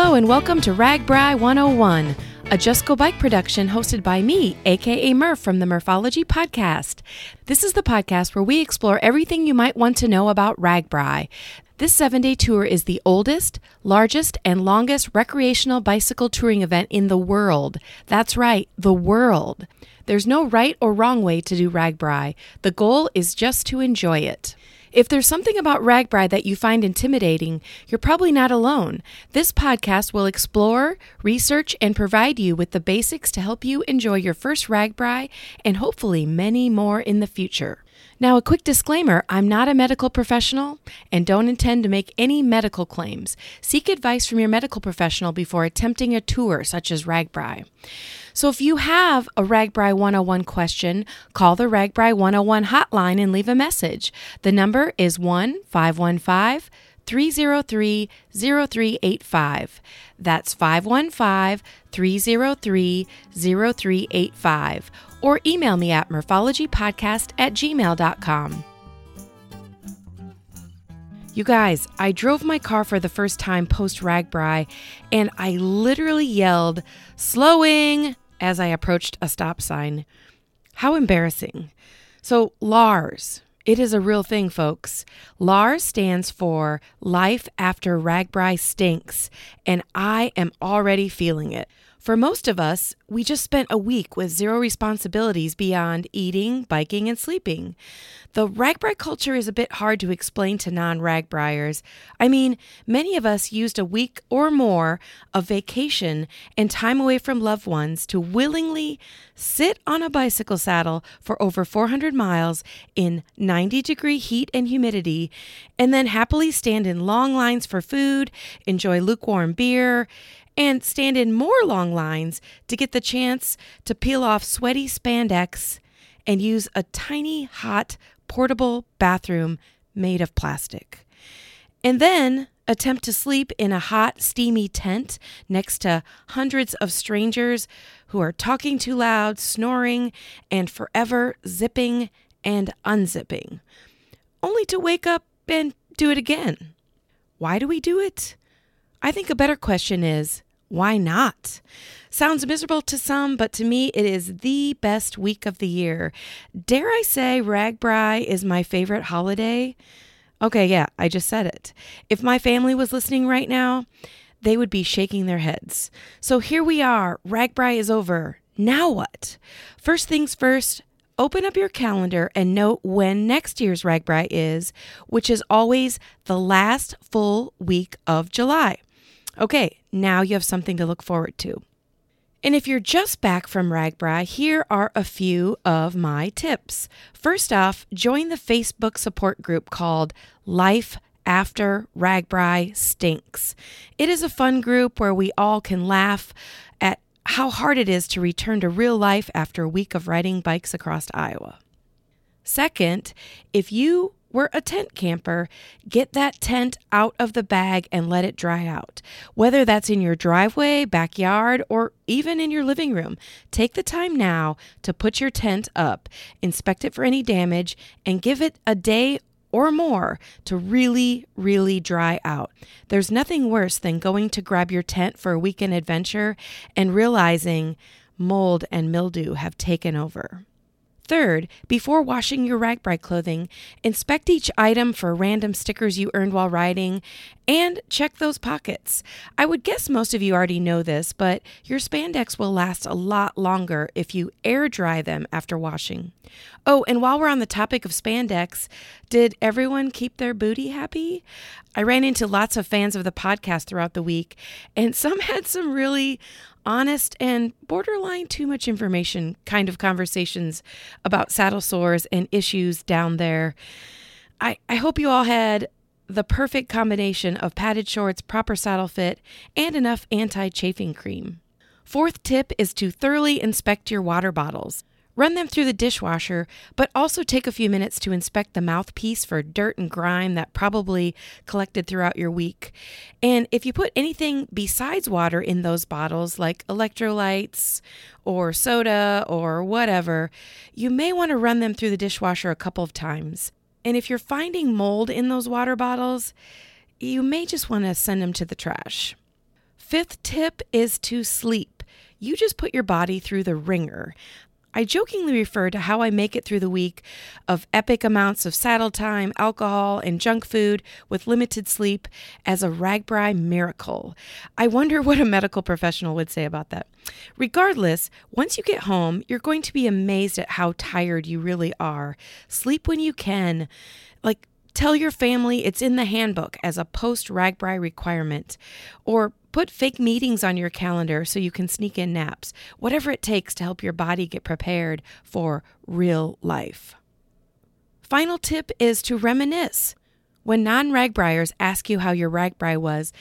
Hello and welcome to RAGBRAI 101, a Just Go Bike production hosted by me, aka Murph from the Murphology Podcast. This is the podcast where we explore everything you might want to know about RAGBRAI. This seven day tour is the oldest, largest, and longest recreational bicycle touring event in the world. That's right, the world. There's no right or wrong way to do RAGBRAI. The goal is just to enjoy it. If there's something about RAGBRAI that you find intimidating, you're probably not alone. This podcast will explore, research, and provide you with the basics to help you enjoy your first RAGBRAI and hopefully many more in the future. Now, a quick disclaimer I'm not a medical professional and don't intend to make any medical claims. Seek advice from your medical professional before attempting a tour such as RAGBRAI. So, if you have a RAGBRAI 101 question, call the RAGBRAI 101 hotline and leave a message. The number is 1 515 303 0385. That's 515 303 0385 or email me at murphologypodcast at gmail.com. You guys, I drove my car for the first time post RAGBRAI and I literally yelled, slowing, as I approached a stop sign. How embarrassing. So, LARS, it is a real thing, folks. LARS stands for Life After RAGBRAI Stinks, and I am already feeling it. For most of us, we just spent a week with zero responsibilities beyond eating, biking, and sleeping. The RAGBRAI culture is a bit hard to explain to non RAGBRAIers. I mean, many of us used a week or more of vacation and time away from loved ones to willingly sit on a bicycle saddle for over 400 miles in 90 degree heat and humidity, and then happily stand in long lines for food, enjoy lukewarm beer, and stand in more long lines to get the chance to peel off sweaty spandex and use a tiny, hot, portable bathroom made of plastic. And then attempt to sleep in a hot, steamy tent next to hundreds of strangers who are talking too loud, snoring, and forever zipping and unzipping, only to wake up and do it again. Why do we do it? I think a better question is why not? Sounds miserable to some, but to me, it is the best week of the year. Dare I say, RAGBRAI is my favorite holiday? Okay, yeah, I just said it. If my family was listening right now, they would be shaking their heads. So here we are. RAGBRAI is over. Now what? First things first, open up your calendar and note when next year's RAGBRAI is, which is always the last full week of July. Okay, now you have something to look forward to. And if you're just back from RAGBRAI, here are a few of my tips. First off, join the Facebook support group called Life After RAGBRAI Stinks. It is a fun group where we all can laugh at how hard it is to return to real life after a week of riding bikes across Iowa. Second, if you were a tent camper, get that tent out of the bag and let it dry out. Whether that's in your driveway, backyard, or even in your living room, take the time now to put your tent up, inspect it for any damage, and give it a day or more to really, really dry out. There's nothing worse than going to grab your tent for a weekend adventure and realizing mold and mildew have taken over. Third, before washing your RAGBRAI clothing, inspect each item for random stickers you earned while riding and check those pockets. I would guess most of you already know this, but your spandex will last a lot longer if you air dry them after washing. Oh, and while we're on the topic of spandex, did everyone keep their booty happy? I ran into lots of fans of the podcast throughout the week, and some had some really honest and borderline too much information kind of conversations about saddle sores and issues down there. I, I hope you all had the perfect combination of padded shorts, proper saddle fit, and enough anti chafing cream. Fourth tip is to thoroughly inspect your water bottles. Run them through the dishwasher, but also take a few minutes to inspect the mouthpiece for dirt and grime that probably collected throughout your week. And if you put anything besides water in those bottles, like electrolytes or soda or whatever, you may want to run them through the dishwasher a couple of times. And if you're finding mold in those water bottles, you may just want to send them to the trash. Fifth tip is to sleep. You just put your body through the ringer. I jokingly refer to how I make it through the week of epic amounts of saddle time, alcohol, and junk food with limited sleep as a RAGBRAI miracle. I wonder what a medical professional would say about that. Regardless, once you get home, you're going to be amazed at how tired you really are. Sleep when you can. Like, Tell your family it's in the handbook as a post RAGBRAI requirement, or put fake meetings on your calendar so you can sneak in naps, whatever it takes to help your body get prepared for real life. Final tip is to reminisce. When non RAGBRAIers ask you how your RAGBRAI was,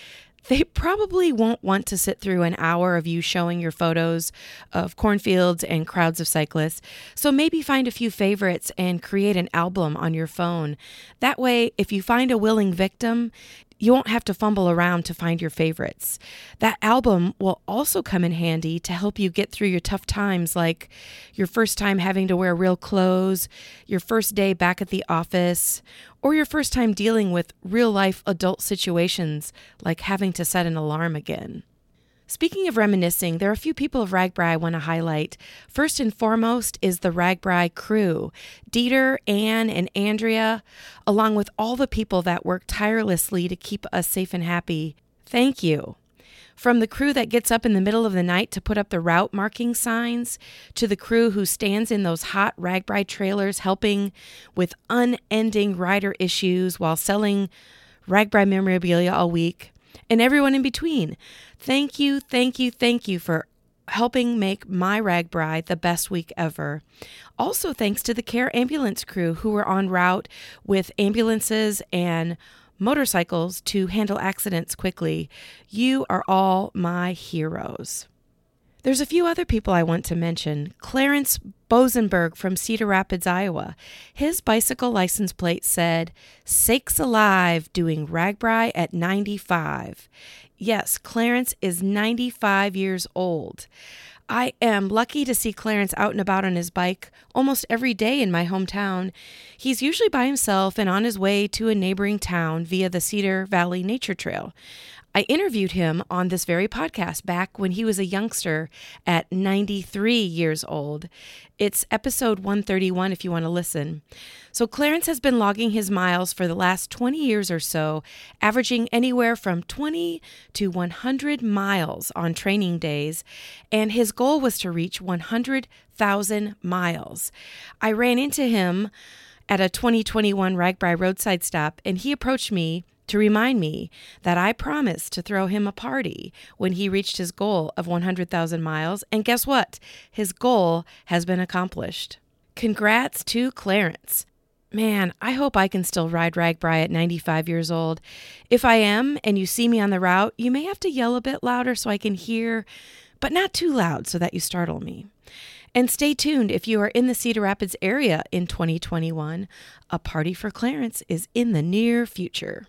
they probably won't want to sit through an hour of you showing your photos of cornfields and crowds of cyclists. So maybe find a few favorites and create an album on your phone. That way, if you find a willing victim, you won't have to fumble around to find your favorites. That album will also come in handy to help you get through your tough times, like your first time having to wear real clothes, your first day back at the office, or your first time dealing with real life adult situations, like having to set an alarm again. Speaking of reminiscing, there are a few people of RAGBRAI I want to highlight. First and foremost is the RAGBRAI crew Dieter, Anne, and Andrea, along with all the people that work tirelessly to keep us safe and happy. Thank you. From the crew that gets up in the middle of the night to put up the route marking signs, to the crew who stands in those hot RAGBRAI trailers helping with unending rider issues while selling RAGBRAI memorabilia all week, and everyone in between. Thank you, thank you, thank you for helping make my RAGBRAI the best week ever. Also, thanks to the Care Ambulance crew who were en route with ambulances and motorcycles to handle accidents quickly. You are all my heroes. There's a few other people I want to mention. Clarence Bosenberg from Cedar Rapids, Iowa. His bicycle license plate said, Sakes alive, doing RAGBRAI at 95. Yes, Clarence is 95 years old. I am lucky to see Clarence out and about on his bike almost every day in my hometown. He's usually by himself and on his way to a neighboring town via the Cedar Valley Nature Trail. I interviewed him on this very podcast back when he was a youngster at 93 years old. It's episode 131 if you want to listen. So, Clarence has been logging his miles for the last 20 years or so, averaging anywhere from 20 to 100 miles on training days, and his goal was to reach 100,000 miles. I ran into him at a 2021 RAGBRAI roadside stop, and he approached me to remind me that I promised to throw him a party when he reached his goal of 100,000 miles. And guess what? His goal has been accomplished. Congrats to Clarence. Man, I hope I can still ride RAGBRAI at 95 years old. If I am and you see me on the route, you may have to yell a bit louder so I can hear, but not too loud so that you startle me. And stay tuned if you are in the Cedar Rapids area in 2021. A party for Clarence is in the near future.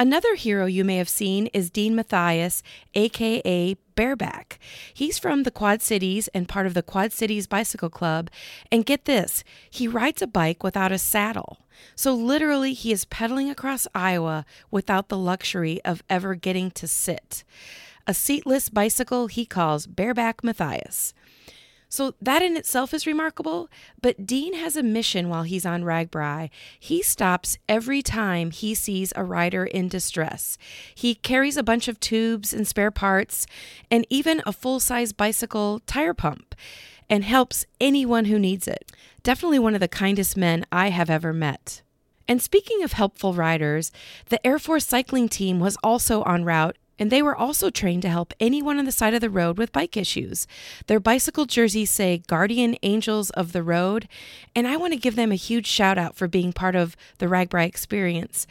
Another hero you may have seen is Dean Matthias, aka Bareback. He's from the Quad Cities and part of the Quad Cities Bicycle Club. And get this, he rides a bike without a saddle. So literally, he is pedaling across Iowa without the luxury of ever getting to sit. A seatless bicycle he calls Bareback Matthias. So that in itself is remarkable, but Dean has a mission while he's on RAGBRAI. He stops every time he sees a rider in distress. He carries a bunch of tubes and spare parts and even a full-size bicycle tire pump and helps anyone who needs it. Definitely one of the kindest men I have ever met. And speaking of helpful riders, the Air Force cycling team was also en route and they were also trained to help anyone on the side of the road with bike issues. Their bicycle jerseys say Guardian Angels of the Road, and I want to give them a huge shout out for being part of the RAGBRAI experience.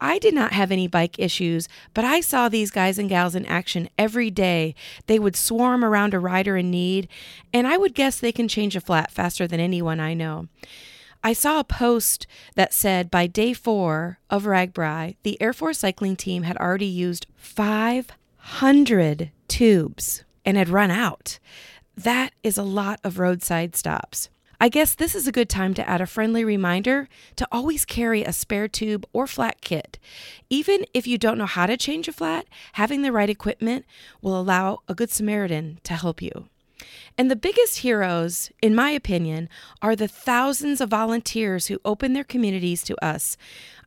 I did not have any bike issues, but I saw these guys and gals in action every day. They would swarm around a rider in need, and I would guess they can change a flat faster than anyone I know. I saw a post that said by day four of RAGBRAI, the Air Force cycling team had already used 500 tubes and had run out. That is a lot of roadside stops. I guess this is a good time to add a friendly reminder to always carry a spare tube or flat kit. Even if you don't know how to change a flat, having the right equipment will allow a Good Samaritan to help you. And the biggest heroes, in my opinion, are the thousands of volunteers who open their communities to us.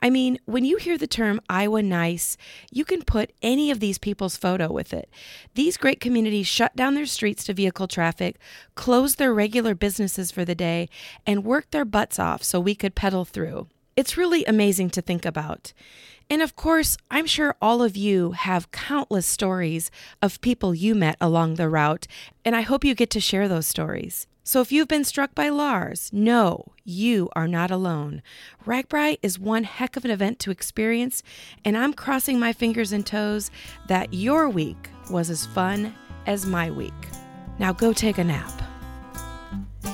I mean, when you hear the term Iowa Nice, you can put any of these people's photo with it. These great communities shut down their streets to vehicle traffic, closed their regular businesses for the day, and worked their butts off so we could pedal through. It's really amazing to think about. And of course, I'm sure all of you have countless stories of people you met along the route, and I hope you get to share those stories. So if you've been struck by Lars, no, you are not alone. RAGBRAI is one heck of an event to experience, and I'm crossing my fingers and toes that your week was as fun as my week. Now go take a nap.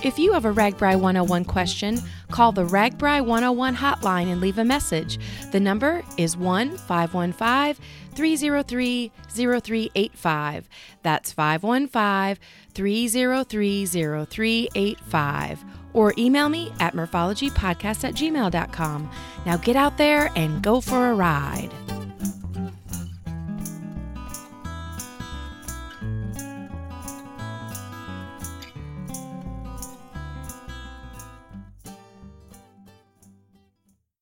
If you have a RAGBRAI 101 question, call the RAGBRAI 101 hotline and leave a message. The number is 1 515 303 0385. That's 515 303 0385. Or email me at murphologypodcast at gmail.com. Now get out there and go for a ride.